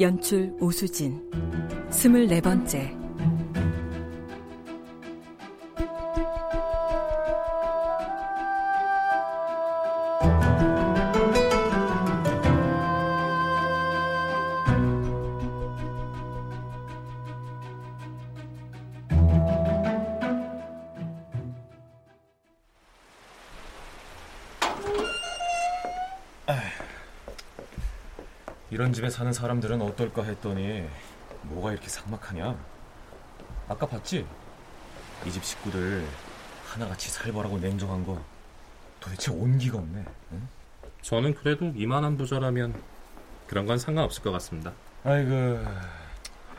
연출 오수진. 스물네 번째 이런 집에 사는 사람들은 어떨까 했더니 뭐가 이렇게 삭막하냐? 아까 봤지? 이 집 식구들 하나같이 살벌하고 냉정한 거 도대체 온기가 없네. 응? 저는 그래도 이만한 부자라면 그런 건 상관없을 것 같습니다. 아이고,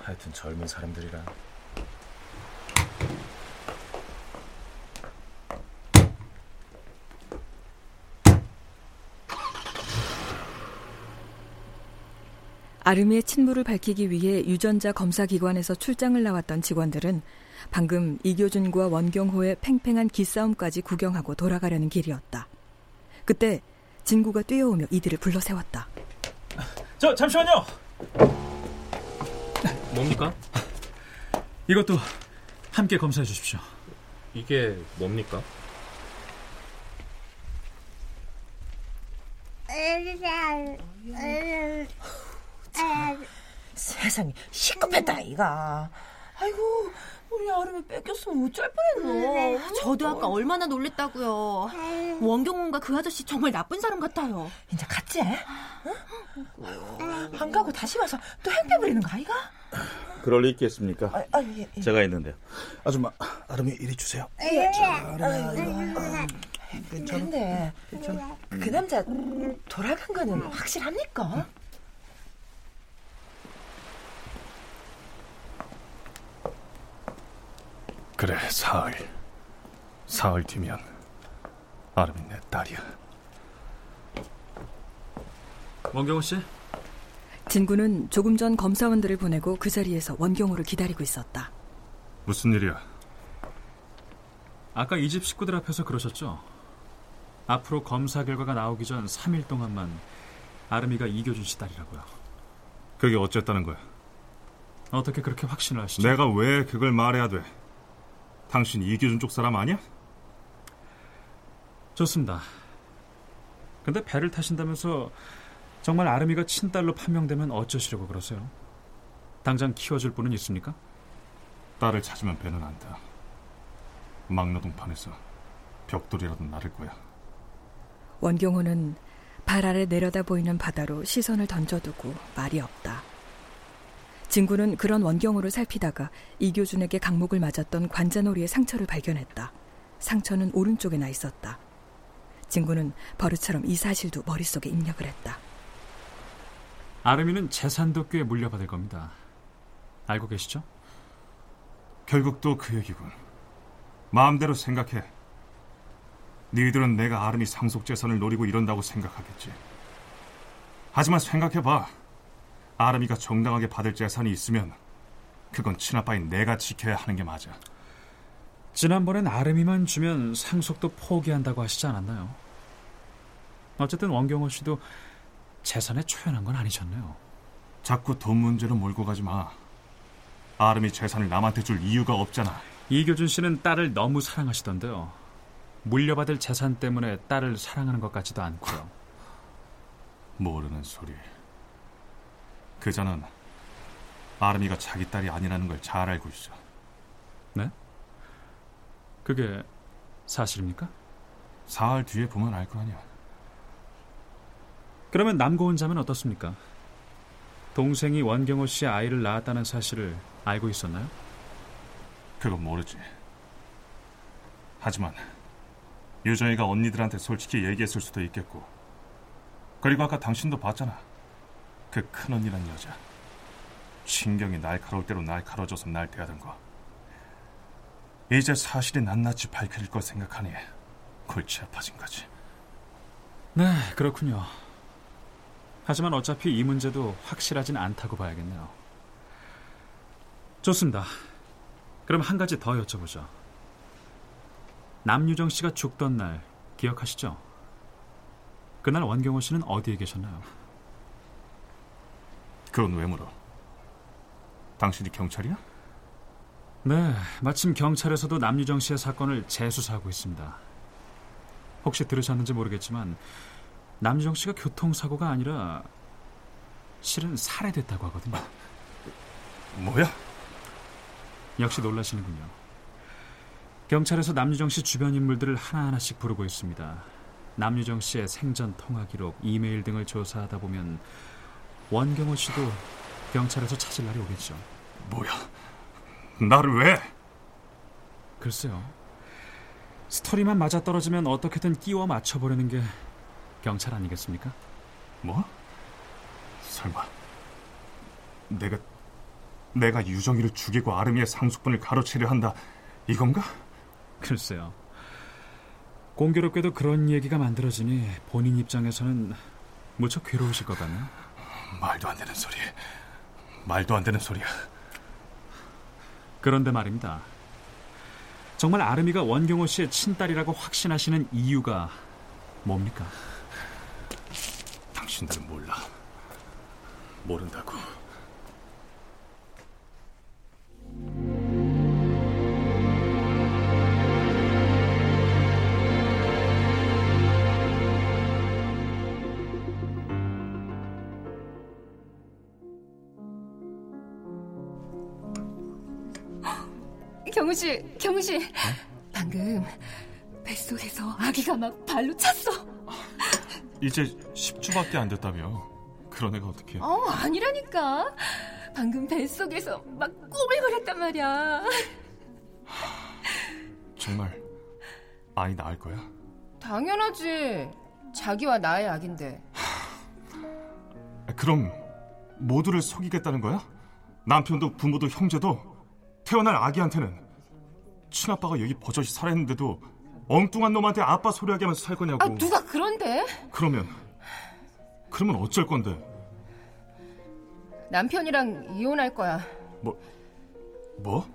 하여튼 젊은 사람들이라. 아름이의 친부를 밝히기 위해 유전자 검사 기관에서 출장을 나왔던 직원들은 방금 이교준과 원경호의 팽팽한 기싸움까지 구경하고 돌아가려는 길이었다. 그때 진구가 뛰어오며 이들을 불러 세웠다. 저 잠시만요. 뭡니까? 이것도 함께 검사해 주십시오. 이게 뭡니까? 세상에 시급했다 이가. 아이고 우리 아름이 뺏겼으면 어쩔 뻔했노. 저도 아까 얼마나 놀랬다고요. 원경훈과 그 아저씨 정말 나쁜 사람 같아요. 이제 갔지? 응? 안 가고 다시 와서 또 행패 부리는 거 아이가? 그럴 리 있겠습니까? 아, 아, 예, 예. 제가 있는데요. 아줌마, 아름이 이리 주세요. 예, 아름아, 근데 그 남자 돌아간 거는 확실합니까? 그래, 사흘. 사흘 뒤면 아름이 내 딸이야. 원경호 씨? 진구는 조금 전 검사원들을 보내고 그 자리에서 원경호를 기다리고 있었다. 무슨 일이야? 아까 이 집 식구들 앞에서 그러셨죠? 앞으로 검사 결과가 나오기 전 3일 동안만 아름이가 이교준 씨 딸이라고요. 그게 어쨌다는 거야? 어떻게 그렇게 확신을 하시죠? 내가 왜 그걸 말해야 돼? 당신 이규준 쪽 사람 아니야? 좋습니다. 근데 배를 타신다면서 정말 아름이가 친딸로 판명되면 어쩌시려고 그러세요? 당장 키워줄 분은 있습니까? 딸을 찾으면 배는 안 타. 막노동판에서 벽돌이라도 나를 거야. 원경호는 발 아래 내려다 보이는 바다로 시선을 던져두고 말이 없다. 진구는 그런 원경호를 살피다가 이교준에게 강목을 맞았던 관자놀이의 상처를 발견했다. 상처는 오른쪽에 나 있었다. 진구는 버릇처럼 이 사실도 머릿속에 입력을 했다. 아름이는 재산도 꽤 물려받을 겁니다. 알고 계시죠? 결국 또 그 얘기군. 마음대로 생각해. 너희들은 내가 아름이 상속 재산을 노리고 이런다고 생각하겠지. 하지만 생각해봐. 아름이가 정당하게 받을 재산이 있으면 그건 친아빠인 내가 지켜야 하는 게 맞아. 지난번엔 아름이만 주면 상속도 포기한다고 하시지 않았나요? 어쨌든 원경호 씨도 재산에 초연한 건 아니셨네요. 자꾸 돈 문제로 몰고 가지 마. 아름이 재산을 남한테 줄 이유가 없잖아. 이교준 씨는 딸을 너무 사랑하시던데요. 물려받을 재산 때문에 딸을 사랑하는 것 같지도 않고요. 모르는 소리. 그자는 아름이가 자기 딸이 아니라는 걸 잘 알고 있어. 네? 그게 사실입니까? 사흘 뒤에 보면 알 거 아니야. 그러면 남고은 자면 어떻습니까? 동생이 원경호 씨의 아이를 낳았다는 사실을 알고 있었나요? 그건 모르지. 하지만 유정이가 언니들한테 솔직히 얘기했을 수도 있겠고. 그리고 아까 당신도 봤잖아. 그 큰언니란 여자. 신경이 날카로울 대로 날카로워져서 날 대하던 거. 이제 사실이 낱낱이 밝혀질 걸 생각하니 골치 아파진 거지. 네, 그렇군요. 하지만 어차피 이 문제도 확실하진 않다고 봐야겠네요. 좋습니다. 그럼 한 가지 더 여쭤보죠. 남유정 씨가 죽던 날 기억하시죠? 그날 원경호 씨는 어디에 계셨나요? 그건 왜 물어? 당신이 경찰이야? 네, 마침 경찰에서도 남유정 씨의 사건을 재수사하고 있습니다. 혹시 들으셨는지 모르겠지만 남유정 씨가 교통사고가 아니라 실은 살해됐다고 하거든요. 뭐야? 역시 놀라시는군요. 경찰에서 남유정 씨 주변 인물들을 하나하나씩 부르고 있습니다. 남유정 씨의 생전 통화 기록, 이메일 등을 조사하다 보면 원경호 씨도 경찰에서 찾을 날이 오겠죠. 뭐야? 나를 왜? 글쎄요. 스토리만 맞아 떨어지면 어떻게든 끼워 맞춰보려는 게 경찰 아니겠습니까? 뭐? 설마 내가 내가 유정이를 죽이고 아름이의 상속분을 가로채려 한다 이건가? 글쎄요. 공교롭게도 그런 얘기가 만들어지니 본인 입장에서는 무척 괴로우실 것 같네요. 말도 안 되는 소리. 말도 안 되는 소리야. 그런데 말입니다. 정말 아름이가 원경호 씨의 친딸이라고 확신하시는 이유가 뭡니까? 당신들은 몰라. 모른다고. 경우 씨, 경우 씨. 방금 뱃속에서 아기가 막 발로 찼어. 이제 10주밖에 안 됐다며. 그런 애가 어떻게? 어, 아니라니까. 방금 뱃속에서 막 꼬물거렸단 말이야. 정말 아이 낳을 거야? 당연하지. 자기와 나의 악인데. 그럼 모두를 속이겠다는 거야? 남편도 부모도 형제도 태어날 아기한테는 친아빠가 여기 버젓이 살아있는데도 엉뚱한 놈한테 아빠 소리하게 하면서 살 거냐고. 아, 누가 그런데? 그러면 그러면 어쩔 건데? 남편이랑 이혼할 거야. 뭐? 뭐?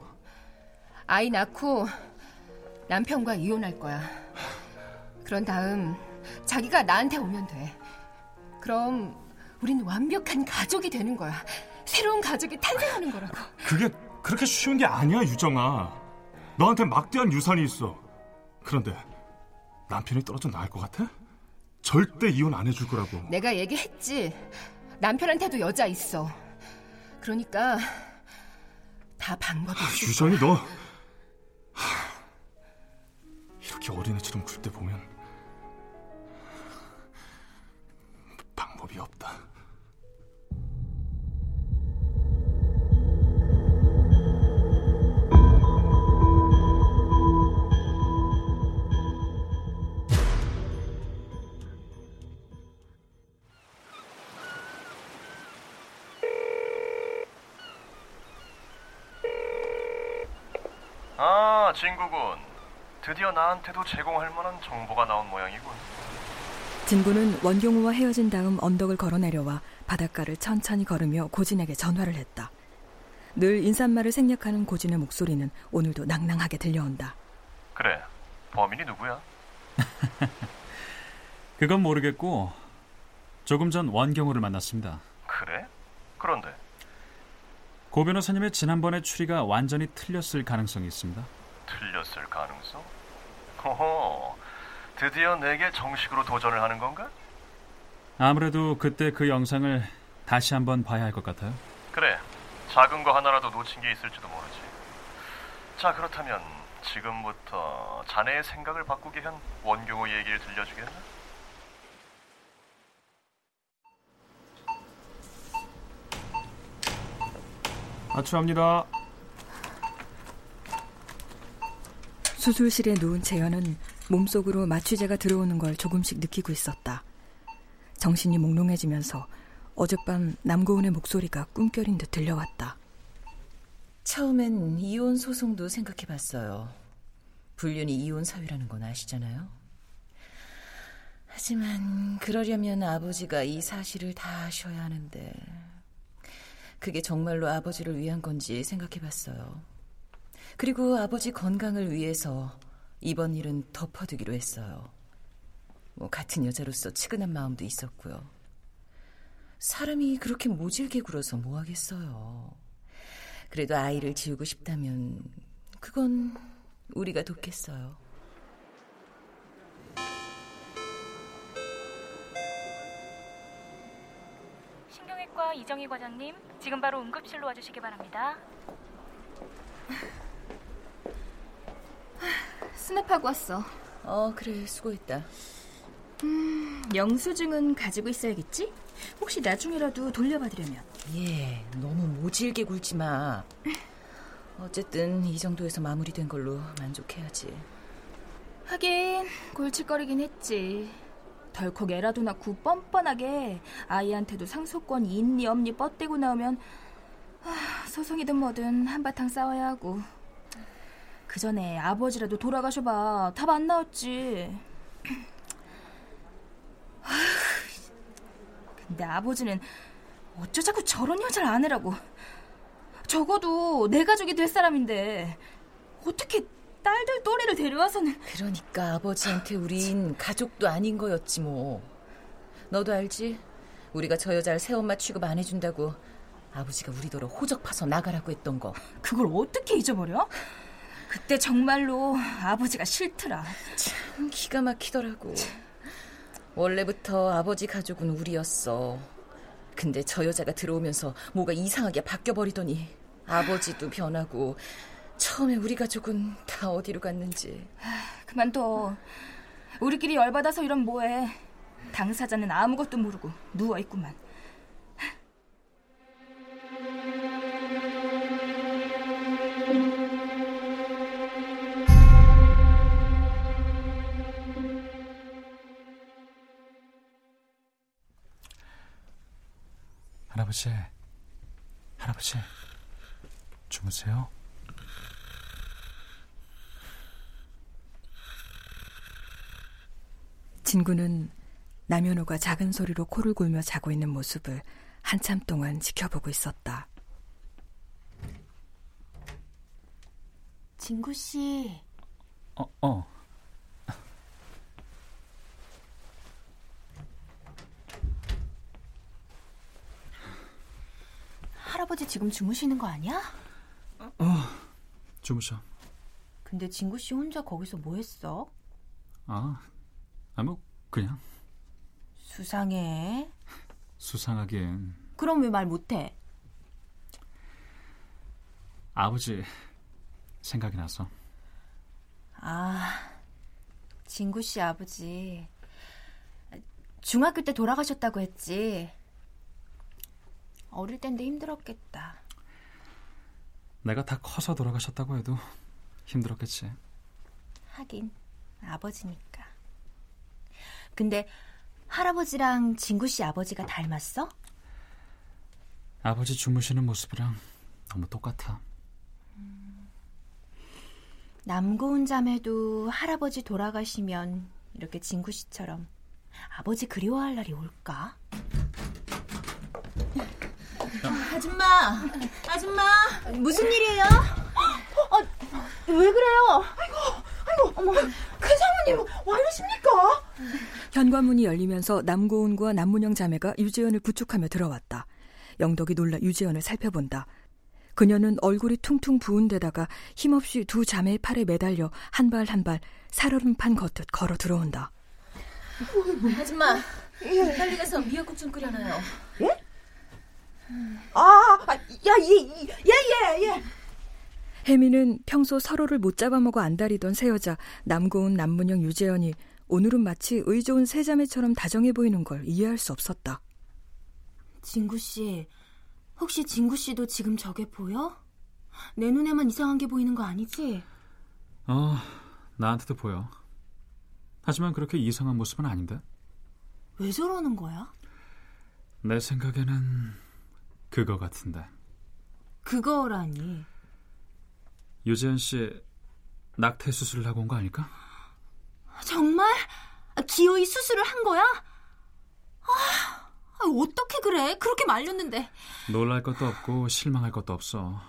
아이 낳고 남편과 이혼할 거야. 그런 다음 자기가 나한테 오면 돼. 그럼 우린 완벽한 가족이 되는 거야. 새로운 가족이 탄생하는 거라고. 그게 그렇게 쉬운 게 아니야, 유정아. 너한테 막대한 유산이 있어. 그런데 남편이 떨어져 나을 것 같아? 절대 이혼 안 해줄 거라고. 내가 얘기했지. 남편한테도 여자 있어. 그러니까 다 방법이 있어. 유정이 너 이렇게 어린애처럼 굴 때 보면 나한테도 제공할 만한 정보가 나온 모양이군. 진구는 원경우와 헤어진 다음 언덕을 걸어 내려와 바닷가를 천천히 걸으며 고진에게 전화를 했다. 늘 인사말을 생략하는 고진의 목소리는 오늘도 낭낭하게 들려온다. 그래, 범인이 누구야? 그건 모르겠고 조금 전 원경호를 만났습니다. 그래? 그런데 고 변호사님의 지난번의 추리가 완전히 틀렸을 가능성이 있습니다. 틀렸을 가능성? 호호, 드디어 내게 정식으로 도전을 하는 건가? 아무래도 그때 그 영상을 다시 한번 봐야 할 것 같아요. 그래. 작은 거 하나라도 놓친 게 있을지도 모르지. 자, 그렇다면 지금부터 자네의 생각을 바꾸게 한 원경호 얘기를 들려주겠나? 아추합니다. 수술실에 누운 재현은 몸속으로 마취제가 들어오는 걸 조금씩 느끼고 있었다. 정신이 몽롱해지면서 어젯밤 남고은의 목소리가 꿈결인 듯 들려왔다. 처음엔 이혼 소송도 생각해봤어요. 불륜이 이혼 사유라는 건 아시잖아요. 하지만 그러려면 아버지가 이 사실을 다 아셔야 하는데 그게 정말로 아버지를 위한 건지 생각해봤어요. 그리고 아버지 건강을 위해서 이번 일은 덮어두기로 했어요. 뭐 같은 여자로서 측은한 마음도 있었고요. 사람이 그렇게 모질게 굴어서 뭐 하겠어요. 그래도 아이를 지우고 싶다면 그건 우리가 돕겠어요. 신경외과 이정희 과장님, 지금 바로 응급실로 와주시기 바랍니다. 스냅하고 왔어. 어, 그래, 수고했다. 음, 영수증은 가지고 있어야겠지? 혹시 나중에라도 돌려받으려면. 예, 너무 모질게 굴지 마. 어쨌든 이 정도에서 마무리된 걸로 만족해야지. 하긴 골칫거리긴 했지. 덜컥 애라도 낳고 뻔뻔하게 아이한테도 상속권 있니 없니 뻗대고 나오면 아, 소송이든 뭐든 한바탕 싸워야 하고 그 전에 아버지라도 돌아가셔봐. 답 안 나왔지. 근데 아버지는 어쩌 자꾸 저런 여자를 아내라고. 적어도 내 가족이 될 사람인데 어떻게 딸들 또래를 데려와서는. 그러니까 아버지한테 우린 가족도 아닌 거였지 뭐. 너도 알지? 우리가 저 여자를 새엄마 취급 안 해준다고 아버지가 우리더러 호적 파서 나가라고 했던 거. 그걸 어떻게 잊어버려? 그때 정말로 아버지가 싫더라 참 기가 막히더라고 원래부터 아버지 가족은 우리였어 근데 저 여자가 들어오면서 뭐가 이상하게 바뀌어버리더니 아버지도 변하고 처음에 우리 가족은 다 어디로 갔는지. 그만둬. 우리끼리 열받아서 이런 뭐해. 당사자는 아무것도 모르고 누워있구만. 할아버지, 할아버지, 주무세요. 진구는 남현호가 작은 소리로 코를 골며 자고 있는 모습을 한참 동안 지켜보고 있었다. 진구 씨. 어, 어. 할아버지 지금 주무시는 거 아니야? 어, 주무셔. 근데 진구 씨 혼자 거기서 뭐 했어? 아, 아, 뭐, 그냥. 수상해. 수상하긴. 그럼 왜 말 못해? 아버지 생각이 나서. 아, 진구 씨 아버지. 중학교 때 돌아가셨다고 했지. 어릴 땐데 힘들었겠다. 내가 다 커서 돌아가셨다고 해도 힘들었겠지. 하긴 아버지니까. 근데 할아버지랑 진구 씨 아버지가 닮았어? 아버지 주무시는 모습이랑 너무 똑같아. 음, 남고운 자매도 할아버지 돌아가시면 이렇게 진구 씨처럼 아버지 그리워할 날이 올까? 아줌마, 아줌마, 무슨 일이에요? 어, 왜 그래요? 아이고, 아이고, 어머, 큰 사모님, 와 이러십니까? 현관문이 열리면서 남고은과 남문영 자매가 유재현을 부축하며 들어왔다. 영덕이 놀라 유재현을 살펴본다. 그녀는 얼굴이 퉁퉁 부은 데다가 힘없이 두 자매의 팔에 매달려 한 발 한 발 살얼음판 걷듯 걸어 들어온다. 아줌마, 빨리 가서 미역국 좀 끓여놔요. 예? 아, 야, 얘, 얘, 얘, 얘. 혜미는 평소 서로를 못 잡아먹어 안달이던 새 여자 남고운 남문영 유재현이 오늘은 마치 의 좋은 세 자매처럼 다정해 보이는 걸 이해할 수 없었다. 진구 씨, 혹시 진구 씨도 지금 저게 보여? 내 눈에만 이상한 게 보이는 거 아니지? 어, 나한테도 보여. 하지만 그렇게 이상한 모습은 아닌데. 왜 저러는 거야? 내 생각에는 그거 같은데. 그거라니. 유재현 씨 낙태 수술을 하고 온 거 아닐까? 정말? 아, 기어이 수술을 한 거야? 아, 어떻게 그래? 그렇게 말렸는데. 놀랄 것도 없고 실망할 것도 없어.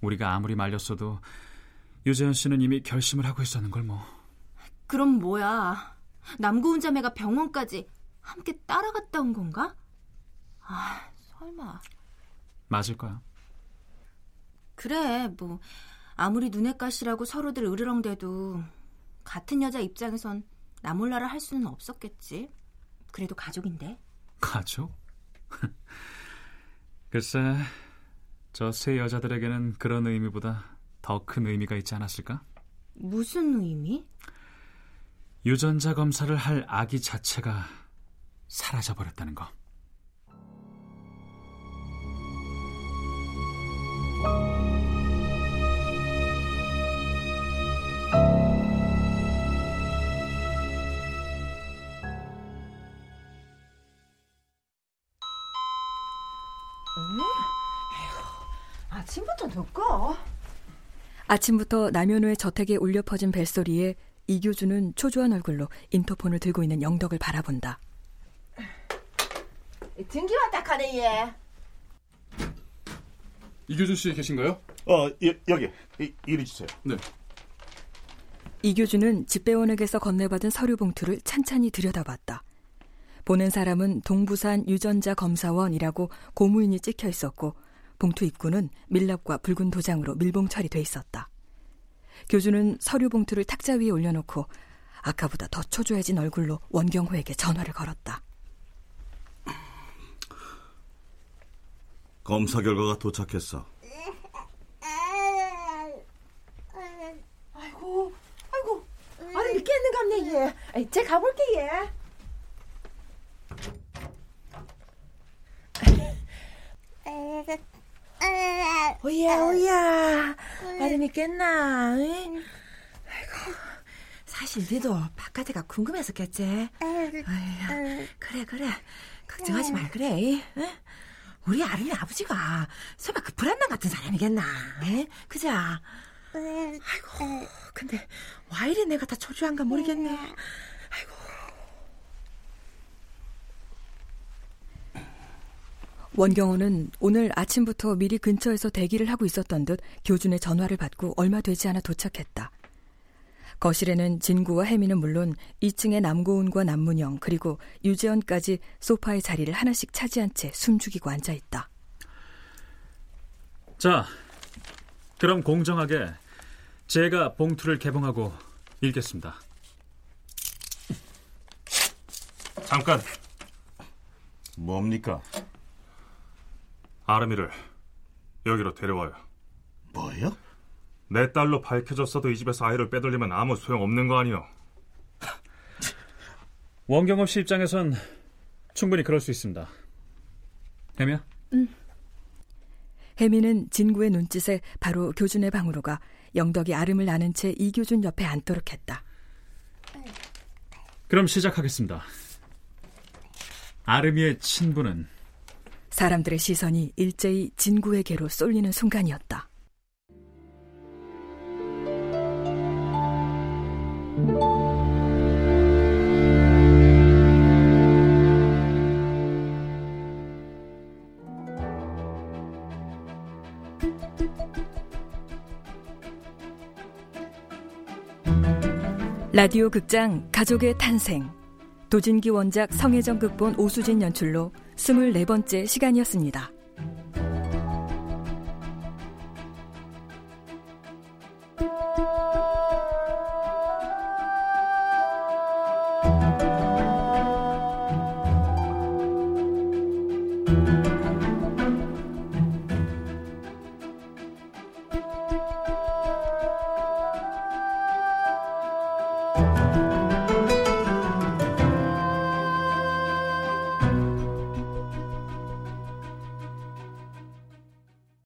우리가 아무리 말렸어도 유재현 씨는 이미 결심을 하고 있었는 걸 뭐. 그럼 뭐야? 남고운 자매가 병원까지 함께 따라갔다 온 건가? 아, 설마. 맞을 거야. 그래, 뭐 아무리 눈엣 가시라고 서로들 으르렁대도 같은 여자 입장에선 나 몰라라 할 수는 없었겠지. 그래도 가족인데. 가족? 글쎄, 저 세 여자들에게는 그런 의미보다 더 큰 의미가 있지 않았을까? 무슨 의미? 유전자 검사를 할 아기 자체가 사라져버렸다는 거. 아침부터 늦고. 아침부터 남현우의 저택에 울려 퍼진 벨소리에 이교주는 초조한 얼굴로 인터폰을 들고 있는 영덕을 바라본다. 등기 왔다 카네 얘. 이교주 씨 계신가요? 어, 여, 여기. 이, 이리 주세요. 네. 이교주는 집배원에게서 건네받은 서류 봉투를 찬찬히 들여다봤다. 보는 사람은 동부산 유전자 검사원이라고 고무인이 찍혀 있었고 봉투 입구는 밀랍과 붉은 도장으로 밀봉 처리돼 있었다. 교주는 서류 봉투를 탁자 위에 올려놓고 아까보다 더 초조해진 얼굴로 원경호에게 전화를 걸었다. 검사 결과가 도착했어. 아이고, 아이고, 아니 믿겠는갑네 얘. 제 가볼게 얘. 오야 오야. 아니 믿겠나? 응? 아이고 사실 니도 바깥에가 궁금했었겠지? 아이야, 그래 그래. 걱정하지 말 그래 응? 우리 아름이 아버지가 설마 그 불안남 같은 사람이겠나 응? 그자? 아이고 근데 와 이래 내가 다 초조한가 모르겠네. 아이고 원경호는 오늘 아침부터 미리 근처에서 대기를 하고 있었던 듯 교준의 전화를 받고 얼마 되지 않아 도착했다. 거실에는 진구와 혜미는 물론 2층의 남고은과 남문영 그리고 유재현까지 소파의 자리를 하나씩 차지한 채 숨죽이고 앉아 있다. 자, 그럼 공정하게 제가 봉투를 개봉하고 읽겠습니다. 잠깐. 뭡니까? 아름이를 여기로 데려와요. 뭐요? 내 딸로 밝혀졌어도 이 집에서 아이를 빼돌리면 아무 소용 없는 거 아니요. 원경업 씨 입장에선 충분히 그럴 수 있습니다. 혜미야? 응. 혜미는 진구의 눈짓에 바로 교준의 방으로 가 영덕이 아름을 나는 채 이교준 옆에 앉도록 했다. 그럼 시작하겠습니다. 아름이의 친부는 사람들의 시선이 일제히 진구에게로 쏠리는 순간이었다. 라디오 극장 가족의 탄생 도진기 원작 성혜정 극본 오수진 연출로 24번째 시간이었습니다.